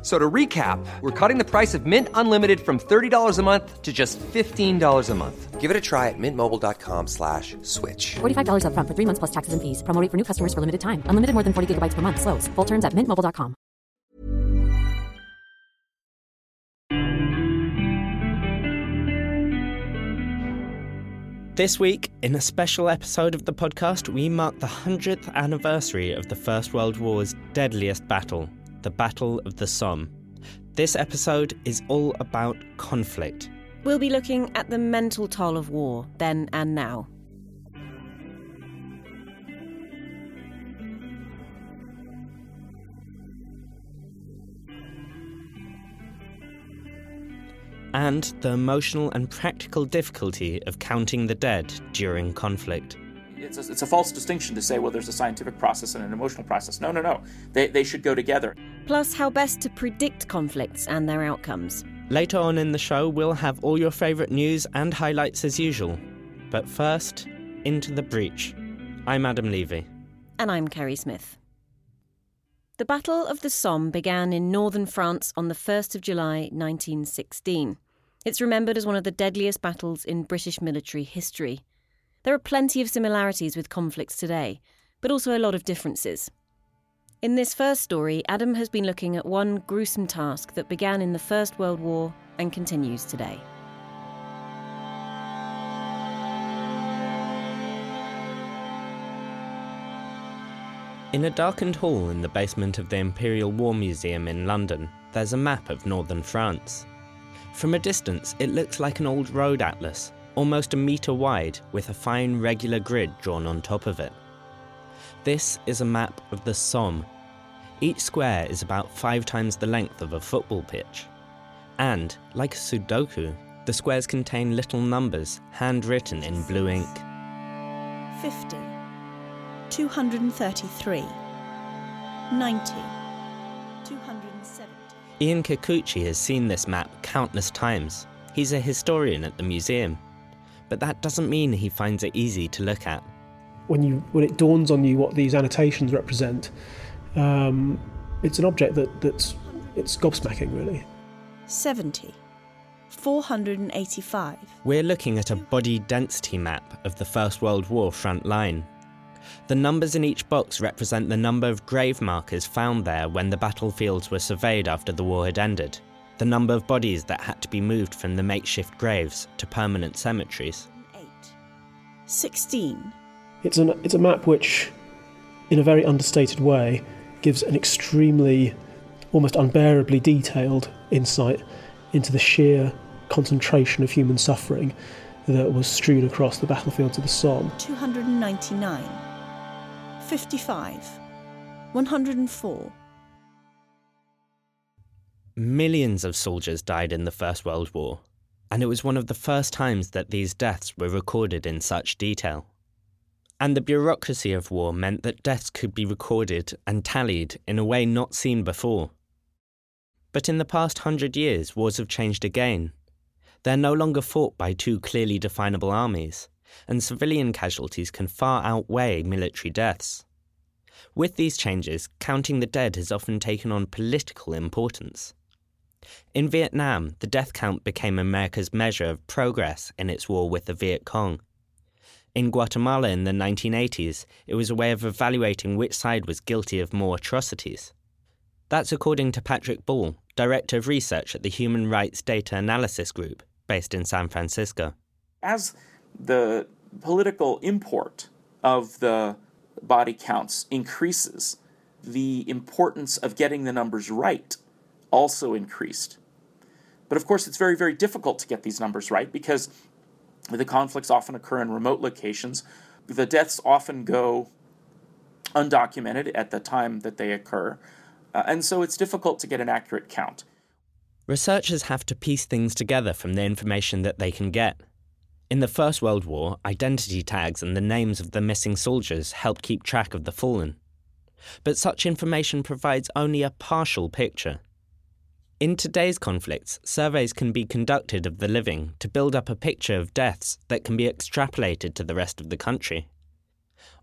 So to recap, we're cutting the price of Mint Unlimited from $30 a month to just $15 a month. Give it a try at mintmobile.com slash switch. $45 upfront for three months plus taxes and fees. Promo for new customers for limited time. Unlimited more than 40 gigabytes per month. Slows. Full terms at mintmobile.com. This week, in a special episode of the podcast, we mark the 100th anniversary of the First World War's deadliest battle, the Battle of the Somme. This episode is all about conflict. We'll be looking at the mental toll of war, then and now. and the emotional and practical difficulty of counting the dead during conflict. It's a, it's a false distinction to say, well, there's a scientific process and an emotional process. No, no, no. They, they should go together. Plus, how best to predict conflicts and their outcomes. Later on in the show, we'll have all your favourite news and highlights as usual. But first, into the breach. I'm Adam Levy. And I'm Kerry Smith. The Battle of the Somme began in northern France on the 1st of July 1916. It's remembered as one of the deadliest battles in British military history. There are plenty of similarities with conflicts today, but also a lot of differences. In this first story, Adam has been looking at one gruesome task that began in the First World War and continues today. In a darkened hall in the basement of the Imperial War Museum in London, there's a map of northern France. From a distance, it looks like an old road atlas, almost a metre wide, with a fine regular grid drawn on top of it. This is a map of the Somme. Each square is about five times the length of a football pitch. And, like a Sudoku, the squares contain little numbers handwritten in blue ink. 50, 233, 90, 270. Ian Kikuchi has seen this map countless times. He's a historian at the museum. But that doesn't mean he finds it easy to look at. When you when it dawns on you what these annotations represent, um, it's an object that, that's it's gobsmacking really. 70, 485, We're looking at a body density map of the First World War front line. The numbers in each box represent the number of grave markers found there when the battlefields were surveyed after the war had ended, the number of bodies that had to be moved from the makeshift graves to permanent cemeteries. 8, 16, It's an it's a map which, in a very understated way, gives an extremely, almost unbearably detailed insight into the sheer concentration of human suffering that was strewn across the battlefields of the Somme. 299, 55, 104, Millions of soldiers died in the First World War, and it was one of the first times that these deaths were recorded in such detail. And the bureaucracy of war meant that deaths could be recorded and tallied in a way not seen before. But in the past hundred years, wars have changed again. They're no longer fought by two clearly definable armies, and civilian casualties can far outweigh military deaths. With these changes, counting the dead has often taken on political importance. In Vietnam, the death count became America's measure of progress in its war with the Viet Cong. In Guatemala in the 1980s, it was a way of evaluating which side was guilty of more atrocities. That's according to Patrick Ball, Director of Research at the Human Rights Data Analysis Group, based in San Francisco. As the political import of the body counts increases, the importance of getting the numbers right also increased. But of course, it's very, very difficult to get these numbers right because the conflicts often occur in remote locations. The deaths often go undocumented at the time that they occur, uh, and so it's difficult to get an accurate count. Researchers have to piece things together from the information that they can get. In the First World War, identity tags and the names of the missing soldiers helped keep track of the fallen. But such information provides only a partial picture. In today's conflicts, surveys can be conducted of the living to build up a picture of deaths that can be extrapolated to the rest of the country.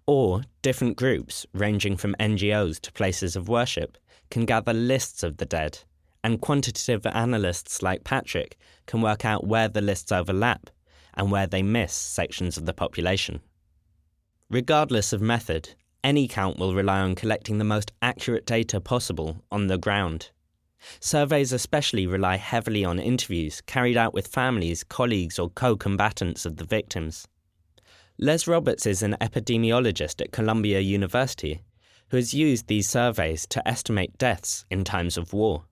Or different groups, ranging from NGOs to places of worship, can gather lists of the dead, and quantitative analysts like Patrick can work out where the lists overlap and where they miss sections of the population. Regardless of method, any count will rely on collecting the most accurate data possible on the ground. Surveys especially rely heavily on interviews carried out with families, colleagues, or co combatants of the victims. Les Roberts is an epidemiologist at Columbia University who has used these surveys to estimate deaths in times of war.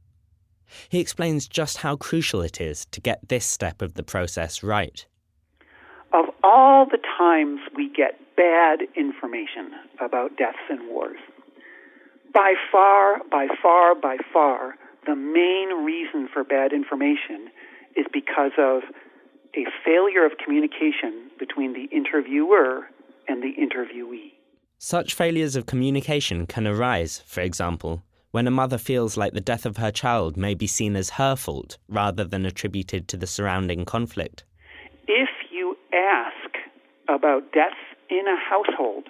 He explains just how crucial it is to get this step of the process right. Of all the times we get bad information about deaths in wars, by far, by far, by far, the main reason for bad information is because of a failure of communication between the interviewer and the interviewee. Such failures of communication can arise, for example, when a mother feels like the death of her child may be seen as her fault rather than attributed to the surrounding conflict. If you ask about deaths in a household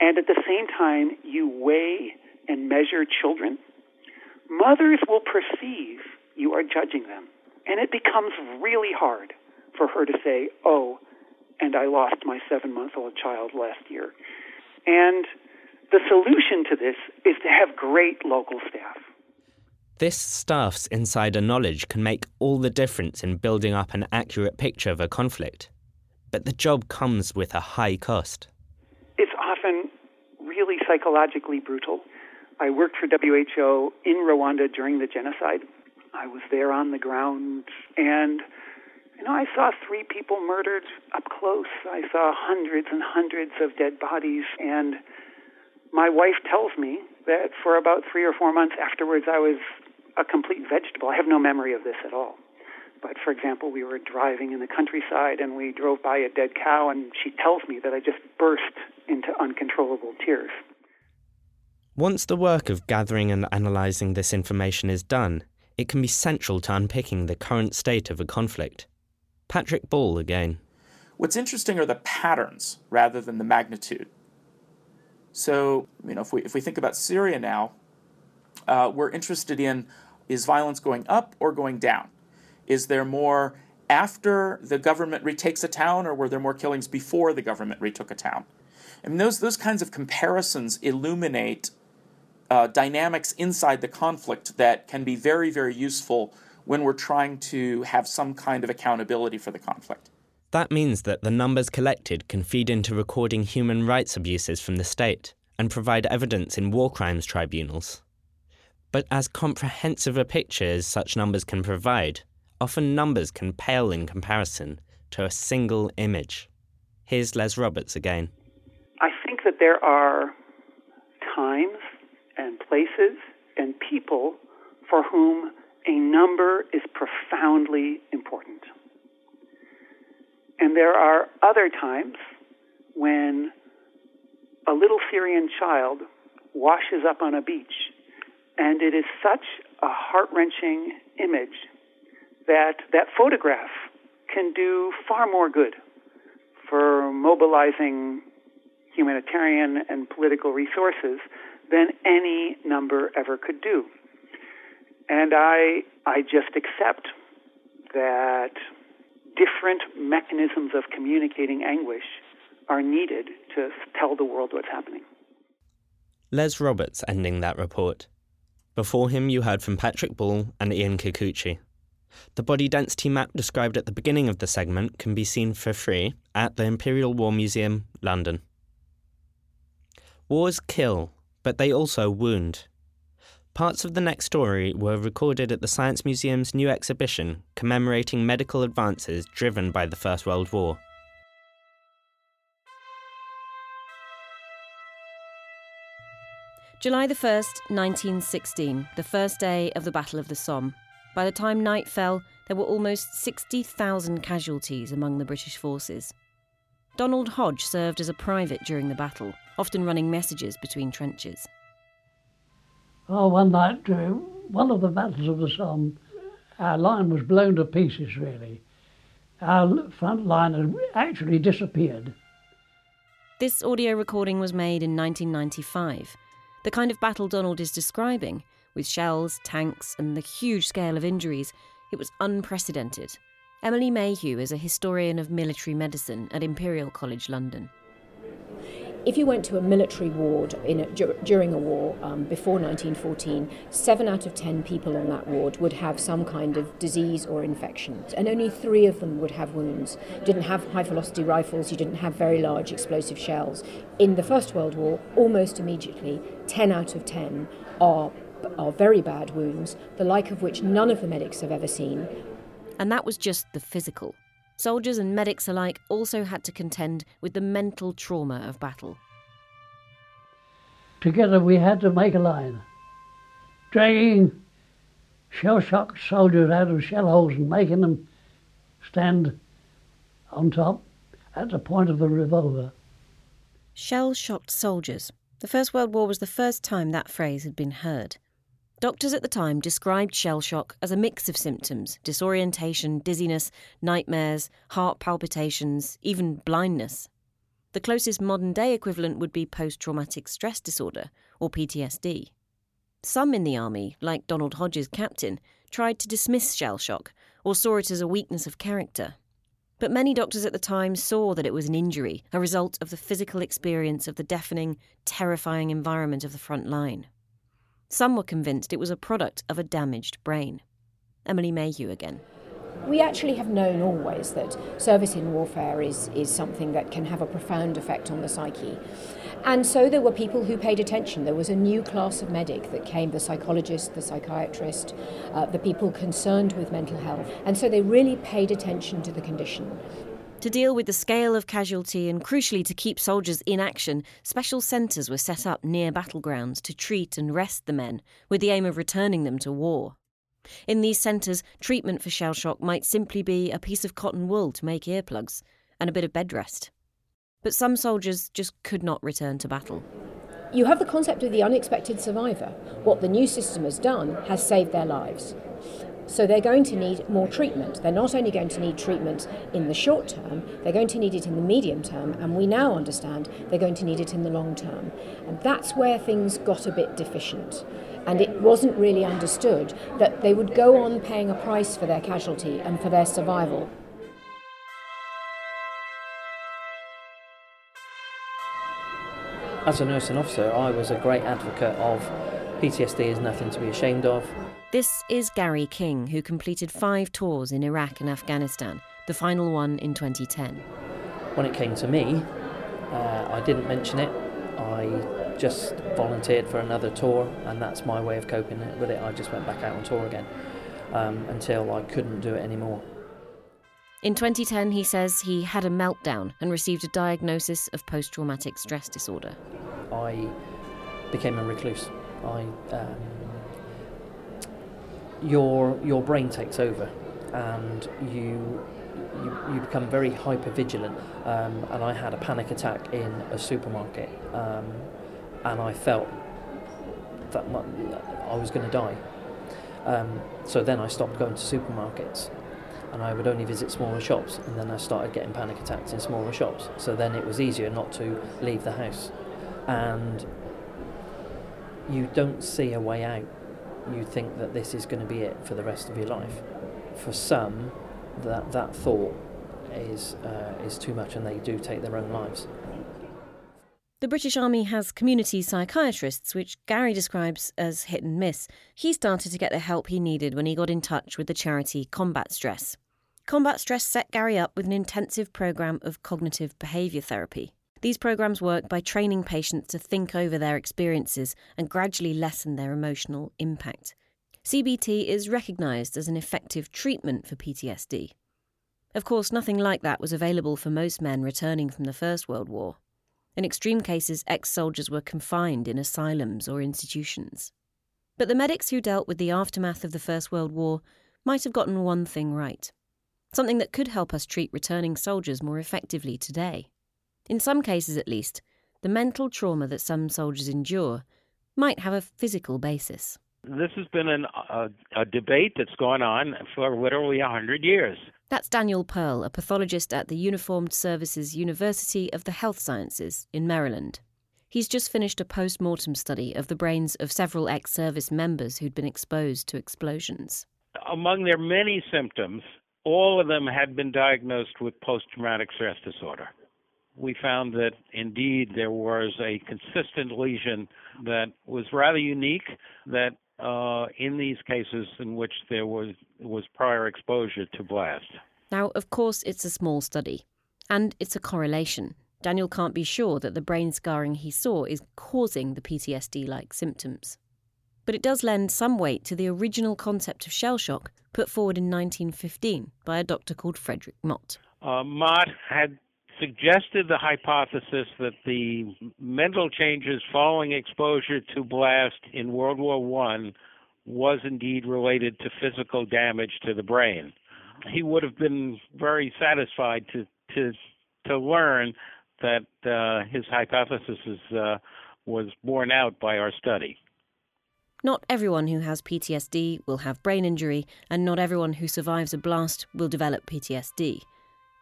and at the same time you weigh and measure children, mothers will perceive you are judging them. And it becomes really hard for her to say, oh, and I lost my seven month old child last year. And the solution to this is to have great local staff. This staff's insider knowledge can make all the difference in building up an accurate picture of a conflict. But the job comes with a high cost. It's often really psychologically brutal. I worked for WHO in Rwanda during the genocide. I was there on the ground and you know, I saw three people murdered up close. I saw hundreds and hundreds of dead bodies and my wife tells me that for about 3 or 4 months afterwards I was a complete vegetable. I have no memory of this at all. But for example, we were driving in the countryside and we drove by a dead cow and she tells me that I just burst into uncontrollable tears. Once the work of gathering and analysing this information is done, it can be central to unpicking the current state of a conflict. Patrick Ball again. What's interesting are the patterns rather than the magnitude. So, you know, if we, if we think about Syria now, uh, we're interested in is violence going up or going down? Is there more after the government retakes a town, or were there more killings before the government retook a town? And those, those kinds of comparisons illuminate uh, dynamics inside the conflict that can be very, very useful when we're trying to have some kind of accountability for the conflict. That means that the numbers collected can feed into recording human rights abuses from the state and provide evidence in war crimes tribunals. But as comprehensive a picture as such numbers can provide, often numbers can pale in comparison to a single image. Here's Les Roberts again. I think that there are times and places and people for whom a number is profoundly important. And there are other times when a little Syrian child washes up on a beach, and it is such a heart wrenching image that that photograph can do far more good for mobilizing humanitarian and political resources than any number ever could do. And I, I just accept that different mechanisms of communicating anguish are needed to tell the world what's happening. Les Roberts ending that report. Before him, you heard from Patrick Ball and Ian Kikuchi. The body density map described at the beginning of the segment can be seen for free at the Imperial War Museum, London. Wars kill, but they also wound. Parts of the next story were recorded at the Science Museum's new exhibition commemorating medical advances driven by the First World War. July the 1st, 1916, the first day of the Battle of the Somme. By the time night fell, there were almost 60,000 casualties among the British forces. Donald Hodge served as a private during the battle, often running messages between trenches. Oh, one night during one of the battles of the Somme, our line was blown to pieces, really. Our front line had actually disappeared. This audio recording was made in 1995. The kind of battle Donald is describing, with shells, tanks, and the huge scale of injuries, it was unprecedented. Emily Mayhew is a historian of military medicine at Imperial College London. If you went to a military ward a, during a war um, before 1914, seven out of ten people on that ward would have some kind of disease or infection, and only three of them would have wounds. You didn't have high velocity rifles, you didn't have very large explosive shells. In the First World War, almost immediately, 10 out of 10 are, are very bad wounds, the like of which none of the medics have ever seen. And that was just the physical. Soldiers and medics alike also had to contend with the mental trauma of battle. Together we had to make a line, dragging shell shocked soldiers out of shell holes and making them stand on top at the point of the revolver. Shell shocked soldiers. The First World War was the first time that phrase had been heard. Doctors at the time described shell shock as a mix of symptoms disorientation, dizziness, nightmares, heart palpitations, even blindness. The closest modern day equivalent would be post traumatic stress disorder, or PTSD. Some in the army, like Donald Hodges' captain, tried to dismiss shell shock or saw it as a weakness of character. But many doctors at the time saw that it was an injury, a result of the physical experience of the deafening, terrifying environment of the front line. Some were convinced it was a product of a damaged brain. Emily Mayhew again. We actually have known always that service in warfare is, is something that can have a profound effect on the psyche. And so there were people who paid attention. There was a new class of medic that came the psychologist, the psychiatrist, uh, the people concerned with mental health. And so they really paid attention to the condition. To deal with the scale of casualty and crucially to keep soldiers in action, special centres were set up near battlegrounds to treat and rest the men with the aim of returning them to war. In these centres, treatment for shell shock might simply be a piece of cotton wool to make earplugs and a bit of bed rest. But some soldiers just could not return to battle. You have the concept of the unexpected survivor. What the new system has done has saved their lives. So they're going to need more treatment. They're not only going to need treatment in the short term, they're going to need it in the medium term, and we now understand they're going to need it in the long term. And that's where things got a bit deficient. And it wasn't really understood that they would go on paying a price for their casualty and for their survival. As a nursing officer, I was a great advocate of PTSD is nothing to be ashamed of. This is Gary King, who completed five tours in Iraq and Afghanistan, the final one in 2010. When it came to me, uh, I didn't mention it. I just volunteered for another tour, and that's my way of coping with it. I just went back out on tour again um, until I couldn't do it anymore. In 2010, he says he had a meltdown and received a diagnosis of post traumatic stress disorder. I became a recluse. I um, your your brain takes over, and you you, you become very hyper vigilant. Um, and I had a panic attack in a supermarket, um, and I felt that my, I was going to die. Um, so then I stopped going to supermarkets, and I would only visit smaller shops. And then I started getting panic attacks in smaller shops. So then it was easier not to leave the house, and you don't see a way out you think that this is going to be it for the rest of your life. For some, that that thought is uh, is too much, and they do take their own lives. The British Army has community psychiatrists, which Gary describes as hit and miss. He started to get the help he needed when he got in touch with the charity Combat Stress. Combat Stress set Gary up with an intensive programme of cognitive behaviour therapy. These programs work by training patients to think over their experiences and gradually lessen their emotional impact. CBT is recognised as an effective treatment for PTSD. Of course, nothing like that was available for most men returning from the First World War. In extreme cases, ex soldiers were confined in asylums or institutions. But the medics who dealt with the aftermath of the First World War might have gotten one thing right something that could help us treat returning soldiers more effectively today. In some cases, at least, the mental trauma that some soldiers endure might have a physical basis. This has been an, a, a debate that's gone on for literally 100 years. That's Daniel Perl, a pathologist at the Uniformed Services University of the Health Sciences in Maryland. He's just finished a post mortem study of the brains of several ex service members who'd been exposed to explosions. Among their many symptoms, all of them had been diagnosed with post traumatic stress disorder we found that indeed there was a consistent lesion that was rather unique that uh, in these cases in which there was was prior exposure to blast. Now, of course, it's a small study, and it's a correlation. Daniel can't be sure that the brain scarring he saw is causing the PTSD like symptoms. But it does lend some weight to the original concept of shell shock put forward in 1915 by a doctor called Frederick Mott. Uh, Mott had suggested the hypothesis that the mental changes following exposure to blast in World War One was indeed related to physical damage to the brain. He would have been very satisfied to to to learn that uh, his hypothesis is, uh, was borne out by our study. Not everyone who has PTSD will have brain injury, and not everyone who survives a blast will develop PTSD.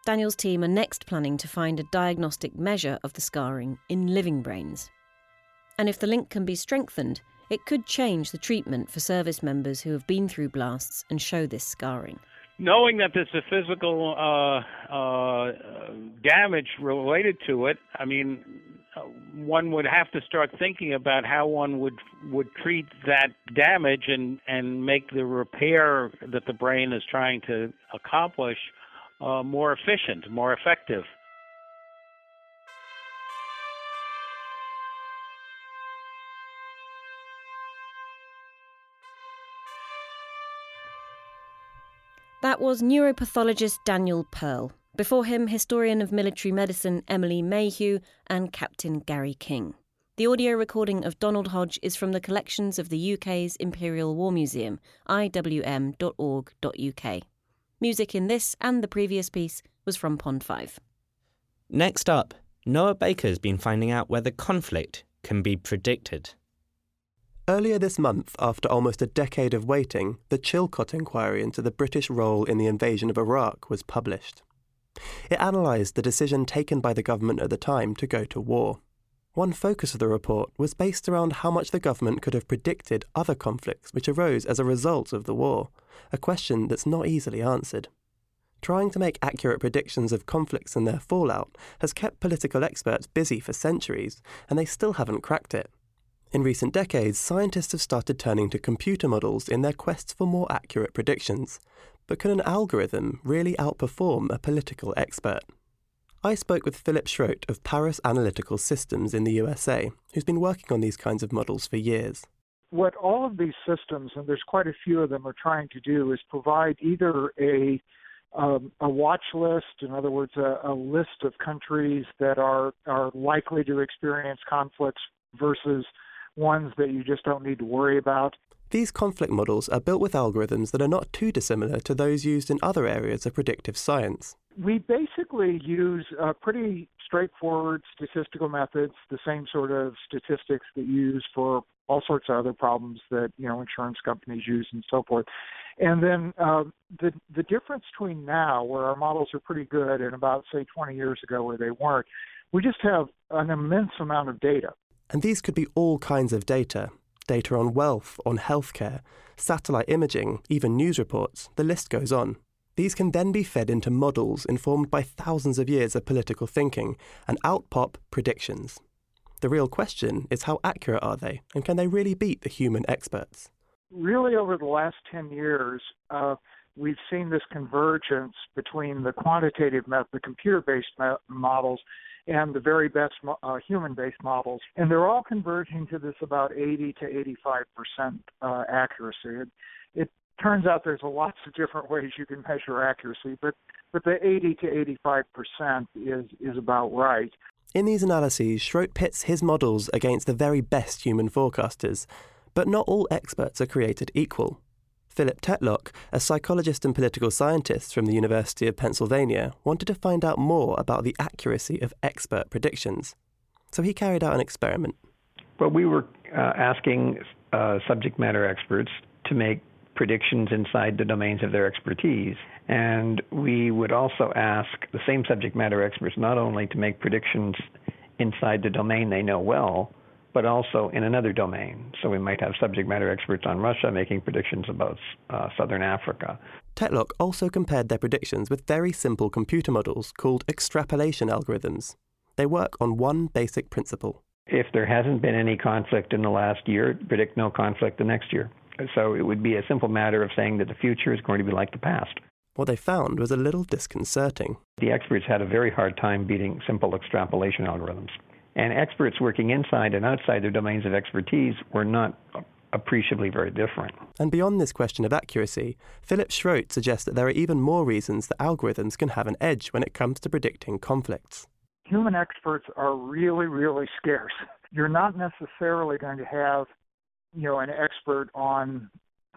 Daniel's team are next planning to find a diagnostic measure of the scarring in living brains. And if the link can be strengthened, it could change the treatment for service members who have been through blasts and show this scarring. Knowing that there's a physical uh, uh, damage related to it, I mean, one would have to start thinking about how one would would treat that damage and and make the repair that the brain is trying to accomplish uh, more efficient, more effective. That was neuropathologist Daniel Perl. Before him, historian of military medicine Emily Mayhew and Captain Gary King. The audio recording of Donald Hodge is from the collections of the UK's Imperial War Museum, iwm.org.uk. Music in this and the previous piece was from Pond 5. Next up, Noah Baker's been finding out whether conflict can be predicted. Earlier this month, after almost a decade of waiting, the Chilcot inquiry into the British role in the invasion of Iraq was published. It analysed the decision taken by the government at the time to go to war. One focus of the report was based around how much the government could have predicted other conflicts which arose as a result of the war, a question that's not easily answered. Trying to make accurate predictions of conflicts and their fallout has kept political experts busy for centuries, and they still haven't cracked it. In recent decades, scientists have started turning to computer models in their quest for more accurate predictions. But can an algorithm really outperform a political expert? I spoke with Philip Schrodt of Parus Analytical Systems in the USA, who's been working on these kinds of models for years. What all of these systems, and there's quite a few of them, are trying to do is provide either a um, a watch list, in other words, a, a list of countries that are are likely to experience conflicts versus ones that you just don't need to worry about. These conflict models are built with algorithms that are not too dissimilar to those used in other areas of predictive science. We basically use uh, pretty straightforward statistical methods, the same sort of statistics that you use for all sorts of other problems that you know insurance companies use and so forth. And then uh, the the difference between now, where our models are pretty good, and about say 20 years ago where they weren't, we just have an immense amount of data. And these could be all kinds of data data on wealth, on healthcare, satellite imaging, even news reports, the list goes on. These can then be fed into models informed by thousands of years of political thinking and out pop predictions. The real question is how accurate are they, and can they really beat the human experts? Really, over the last 10 years, uh, we've seen this convergence between the quantitative, the computer based models, and the very best uh, human-based models, and they're all converging to this about 80 to 85 percent uh, accuracy. It, it turns out there's a lots of different ways you can measure accuracy, but but the 80 to 85 percent is is about right. In these analyses, Schrodt pits his models against the very best human forecasters, but not all experts are created equal. Philip Tetlock, a psychologist and political scientist from the University of Pennsylvania, wanted to find out more about the accuracy of expert predictions. So he carried out an experiment. Well, we were uh, asking uh, subject matter experts to make predictions inside the domains of their expertise. And we would also ask the same subject matter experts not only to make predictions inside the domain they know well, but also in another domain. So we might have subject matter experts on Russia making predictions about uh, southern Africa. Tetlock also compared their predictions with very simple computer models called extrapolation algorithms. They work on one basic principle. If there hasn't been any conflict in the last year, predict no conflict the next year. So it would be a simple matter of saying that the future is going to be like the past. What they found was a little disconcerting. The experts had a very hard time beating simple extrapolation algorithms. And experts working inside and outside their domains of expertise were not appreciably very different. And beyond this question of accuracy, Philip Schrodt suggests that there are even more reasons that algorithms can have an edge when it comes to predicting conflicts. Human experts are really, really scarce. You're not necessarily going to have, you know, an expert on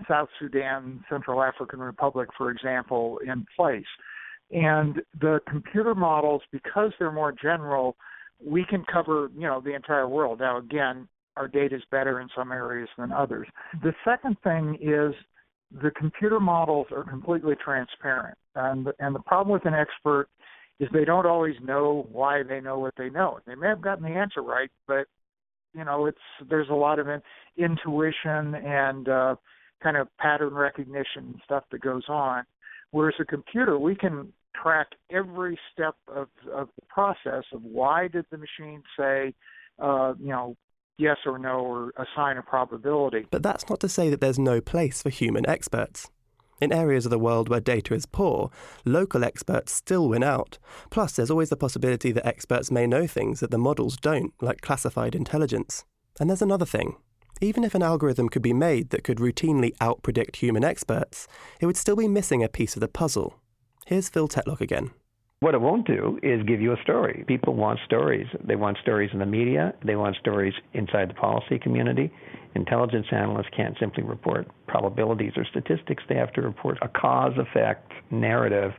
South Sudan, Central African Republic, for example, in place. And the computer models, because they're more general, we can cover, you know, the entire world. Now, again, our data is better in some areas than others. The second thing is the computer models are completely transparent, and and the problem with an expert is they don't always know why they know what they know. They may have gotten the answer right, but you know, it's there's a lot of in, intuition and uh, kind of pattern recognition and stuff that goes on. Whereas a computer, we can track every step of, of the process of why did the machine say, uh, you know, yes or no, or assign a probability. But that's not to say that there's no place for human experts. In areas of the world where data is poor, local experts still win out. Plus, there's always the possibility that experts may know things that the models don't, like classified intelligence. And there's another thing. Even if an algorithm could be made that could routinely outpredict human experts, it would still be missing a piece of the puzzle. Here's Phil Tetlock again. What it won't do is give you a story. People want stories. They want stories in the media. They want stories inside the policy community. Intelligence analysts can't simply report probabilities or statistics. They have to report a cause effect narrative.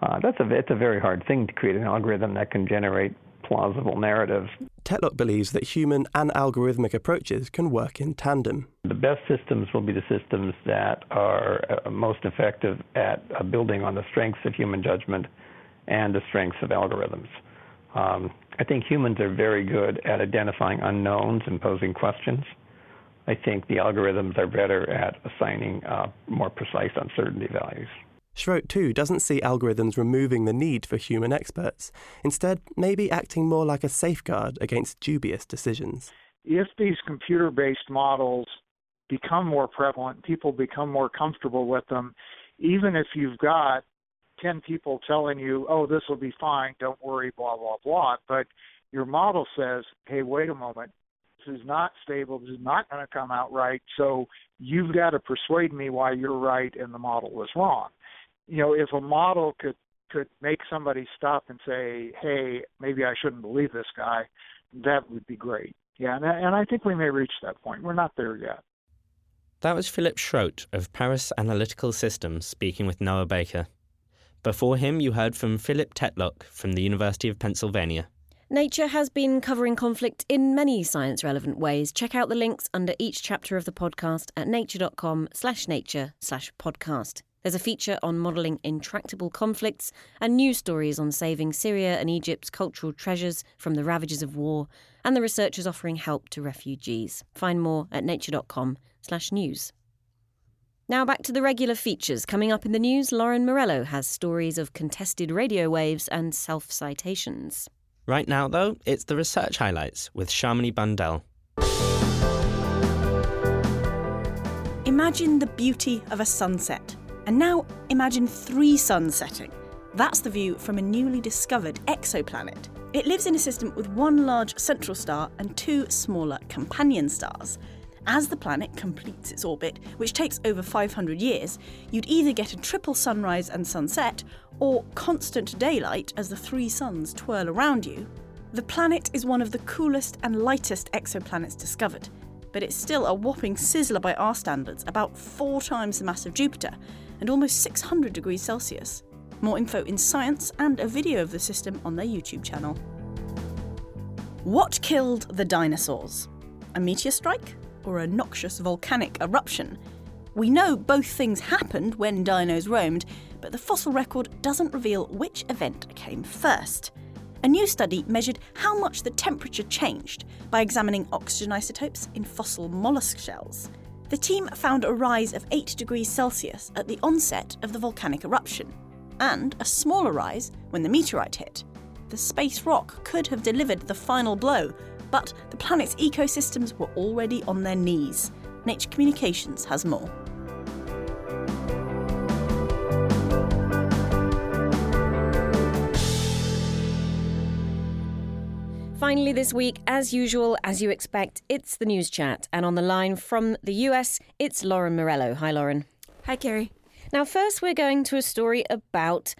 Uh, that's a, it's a very hard thing to create an algorithm that can generate plausible narratives. Tetlock believes that human and algorithmic approaches can work in tandem. The best systems will be the systems that are uh, most effective at uh, building on the strengths of human judgment and the strengths of algorithms. Um, I think humans are very good at identifying unknowns and posing questions. I think the algorithms are better at assigning uh, more precise uncertainty values. Schrodt, too, doesn't see algorithms removing the need for human experts, instead, maybe acting more like a safeguard against dubious decisions. If these computer based models become more prevalent, people become more comfortable with them, even if you've got 10 people telling you, oh, this will be fine, don't worry, blah, blah, blah, but your model says, hey, wait a moment, this is not stable, this is not going to come out right, so you've got to persuade me why you're right and the model was wrong you know, if a model could could make somebody stop and say, "Hey, maybe I shouldn't believe this guy," that would be great. Yeah, and, and I think we may reach that point. We're not there yet. That was Philip Schrodt of Parus Analytical Systems speaking with Noah Baker. Before him, you heard from Philip Tetlock from the University of Pennsylvania. Nature has been covering conflict in many science relevant ways. Check out the links under each chapter of the podcast at nature.com slash nature slash podcast. There's a feature on modelling intractable conflicts and news stories on saving Syria and Egypt's cultural treasures from the ravages of war, and the researchers offering help to refugees. Find more at nature.com/news. Now back to the regular features. Coming up in the news, Lauren Morello has stories of contested radio waves and self-citations. Right now, though, it's the research highlights with Shamini Bundell. Imagine the beauty of a sunset and now imagine three suns setting. That's the view from a newly discovered exoplanet. It lives in a system with one large central star and two smaller companion stars. As the planet completes its orbit, which takes over 500 years, you'd either get a triple sunrise and sunset, or constant daylight as the three suns twirl around you. The planet is one of the coolest and lightest exoplanets discovered, but it's still a whopping sizzler by our standards, about four times the mass of Jupiter, and almost 600 degrees Celsius. More info in Science and a video of the system on their YouTube channel. What killed the dinosaurs? A meteor strike or a noxious volcanic eruption? We know both things happened when dinos roamed, but the fossil record doesn't reveal which event came first. A new study measured how much the temperature changed by examining oxygen isotopes in fossil mollusk shells. The team found a rise of 8 degrees Celsius at the onset of the volcanic eruption, and a smaller rise when the meteorite hit. The space rock could have delivered the final blow, but the planet's ecosystems were already on their knees. Nature Communications has more. Finally, this week, as usual, as you expect, it's the news chat. And on the line from the US, it's Lauren Morello. Hi, Lauren. Hi, Kerry. Now, first, we're going to a story about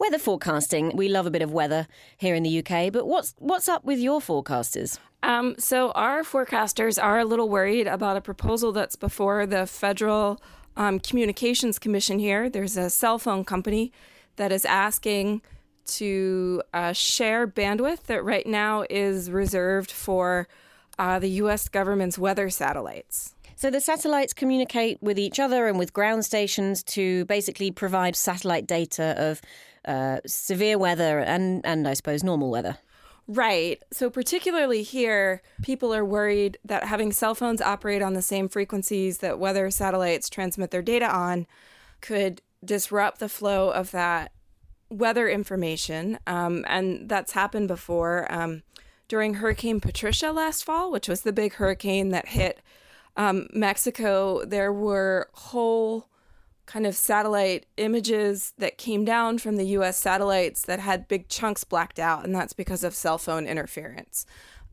weather forecasting. We love a bit of weather here in the UK, but what's what's up with your forecasters? Um, so our forecasters are a little worried about a proposal that's before the Federal um, Communications Commission. Here, there's a cell phone company that is asking to uh, share bandwidth that right now is reserved for uh, the U.S. government's weather satellites. So the satellites communicate with each other and with ground stations to basically provide satellite data of uh, severe weather and, and I suppose normal weather. Right. So, particularly here, people are worried that having cell phones operate on the same frequencies that weather satellites transmit their data on could disrupt the flow of that weather information, um, and that's happened before. Um, during Hurricane Patricia last fall, which was the big hurricane that hit um, Mexico, there were whole kind of satellite images that came down from the US satellites that had big chunks blacked out, and that's because of cell phone interference.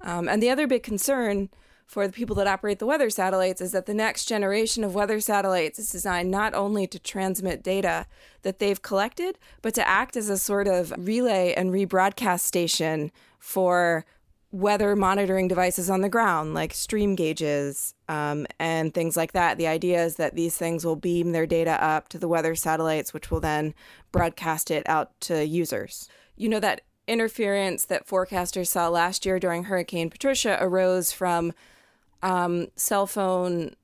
Um, and the other big concern for the people that operate the weather satellites is that the next generation of weather satellites is designed not only to transmit data that they've collected, but to act as a sort of relay and rebroadcast station for weather monitoring devices on the ground, like stream gauges um, and things like that. The idea is that these things will beam their data up to the weather satellites, which will then broadcast it out to users. You know, that interference that forecasters saw last year during Hurricane Patricia arose from um, cell phone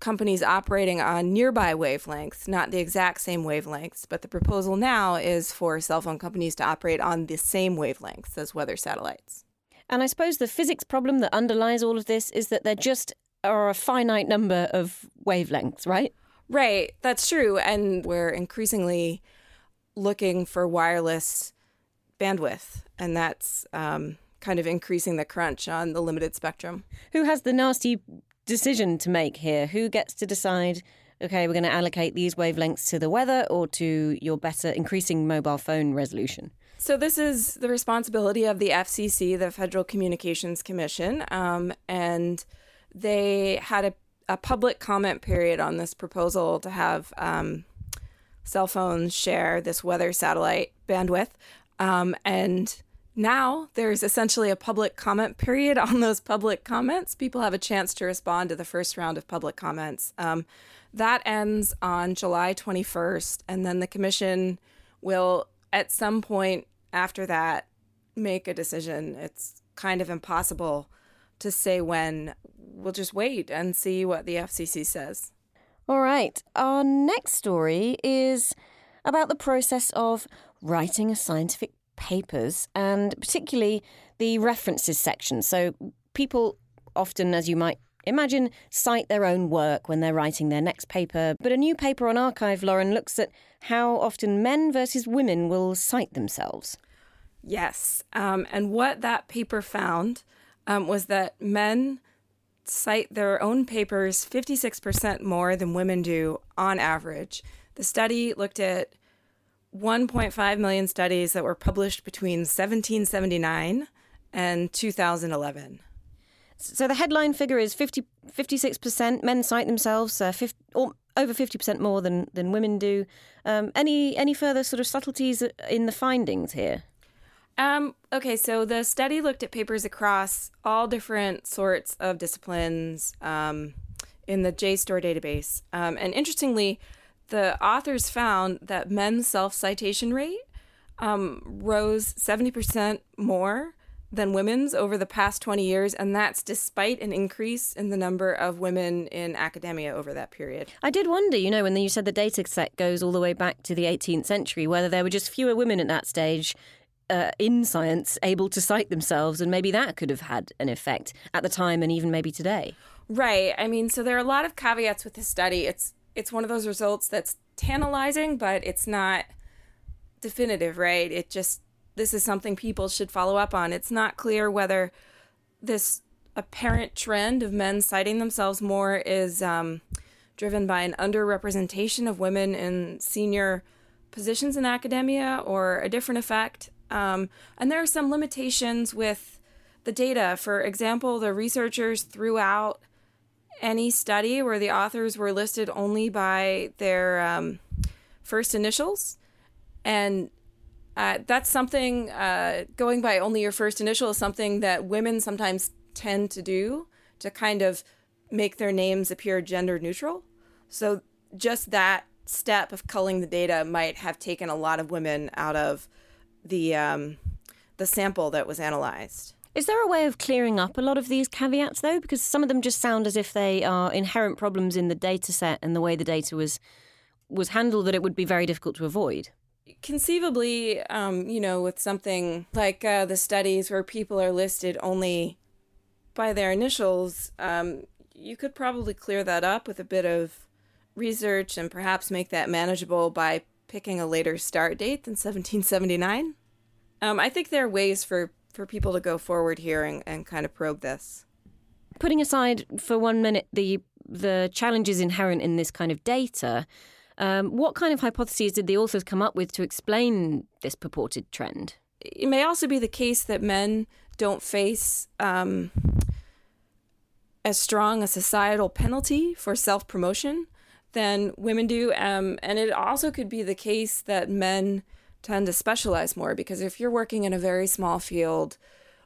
companies operating on nearby wavelengths, not the exact same wavelengths, but the proposal now is for cell phone companies to operate on the same wavelengths as weather satellites. And I suppose the physics problem that underlies all of this is that there just are a finite number of wavelengths, right? Right, that's true. And we're increasingly looking for wireless bandwidth, and that's um, kind of increasing the crunch on the limited spectrum. Who has the nasty decision to make here? Who gets to decide, okay, we're going to allocate these wavelengths to the weather or to your better increasing mobile phone resolution? So, this is the responsibility of the FCC, the Federal Communications Commission, um, and they had a, a, public comment period on this proposal to have um, cell phones share this weather satellite bandwidth. Um, and now there's essentially a public comment period on those public comments. People have a chance to respond to the first round of public comments. Um, that ends on July 21st, and then the commission will, at some point after that, make a decision. It's kind of impossible to say when. We'll just wait and see what the FCC says. All right. Our next story is about the process of writing a scientific papers and particularly the references section. So people often, as you might imagine, cite their own work when they're writing their next paper. But a new paper on arXiv, Lauren, looks at how often men versus women will cite themselves. Yes. Um, and what that paper found um, was that men cite their own papers 56% more than women do on average. The study looked at 1.5 million studies that were published between 1779 and 2011. So the headline figure is 50, 56% men cite themselves, uh, 50, or over 50% more than, than women do. Um, any any further sort of subtleties in the findings here? Um, okay, so the study looked at papers across all different sorts of disciplines um, in the JSTOR database. Um, and interestingly, the authors found that men's self citation rate um, rose 70% more than women's over the past 20 years, and that's despite an increase in the number of women in academia over that period. I did wonder, you know, when you said the data set goes all the way back to the 18th century, whether there were just fewer women at that stage uh, in science able to cite themselves, and maybe that could have had an effect at the time and even maybe today. Right. I mean, so there are a lot of caveats with this study. It's it's one of those results that's tantalizing, but it's not definitive, right? It just this is something people should follow up on. It's not clear whether this apparent trend of men citing themselves more is um, driven by an underrepresentation of women in senior positions in academia or a different effect. Um, and there are some limitations with the data. For example, the researchers threw out any study where the authors were listed only by their um, first initials. And uh, that's something, uh, going by only your first initial is something that women sometimes tend to do to kind of make their names appear gender neutral. So just that step of culling the data might have taken a lot of women out of the um, the sample that was analyzed. Is there a way of clearing up a lot of these caveats, though? Because some of them just sound as if they are inherent problems in the data set and the way the data was was handled that it would be very difficult to avoid. Conceivably, um, you know, with something like uh, the studies where people are listed only by their initials, um, you could probably clear that up with a bit of research and perhaps make that manageable by picking a later start date than 1779. Um, I think there are ways for, for people to go forward here and, and kind of probe this. Putting aside for one minute the the challenges inherent in this kind of data, um, what kind of hypotheses did the authors come up with to explain this purported trend? It may also be the case that men don't face um, as strong a societal penalty for self promotion than women do. Um, and it also could be the case that men tend to specialize more because if you're working in a very small field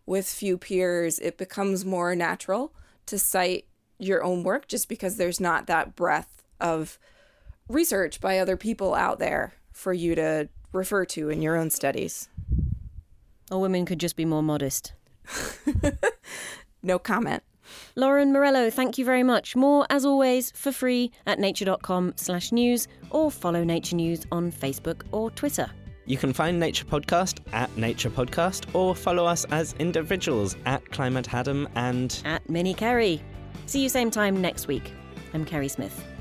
with few peers, it becomes more natural to cite your own work just because there's not that breadth of research by other people out there for you to refer to in your own studies. Or women could just be more modest. no comment. Lauren Morello, thank you very much. More, as always, for free at nature.com slash news or follow Nature News on Facebook or Twitter. You can find Nature Podcast at Nature Podcast or follow us as individuals at Climate Adam and at Minnie Kerry. See you same time next week. I'm Kerry Smith.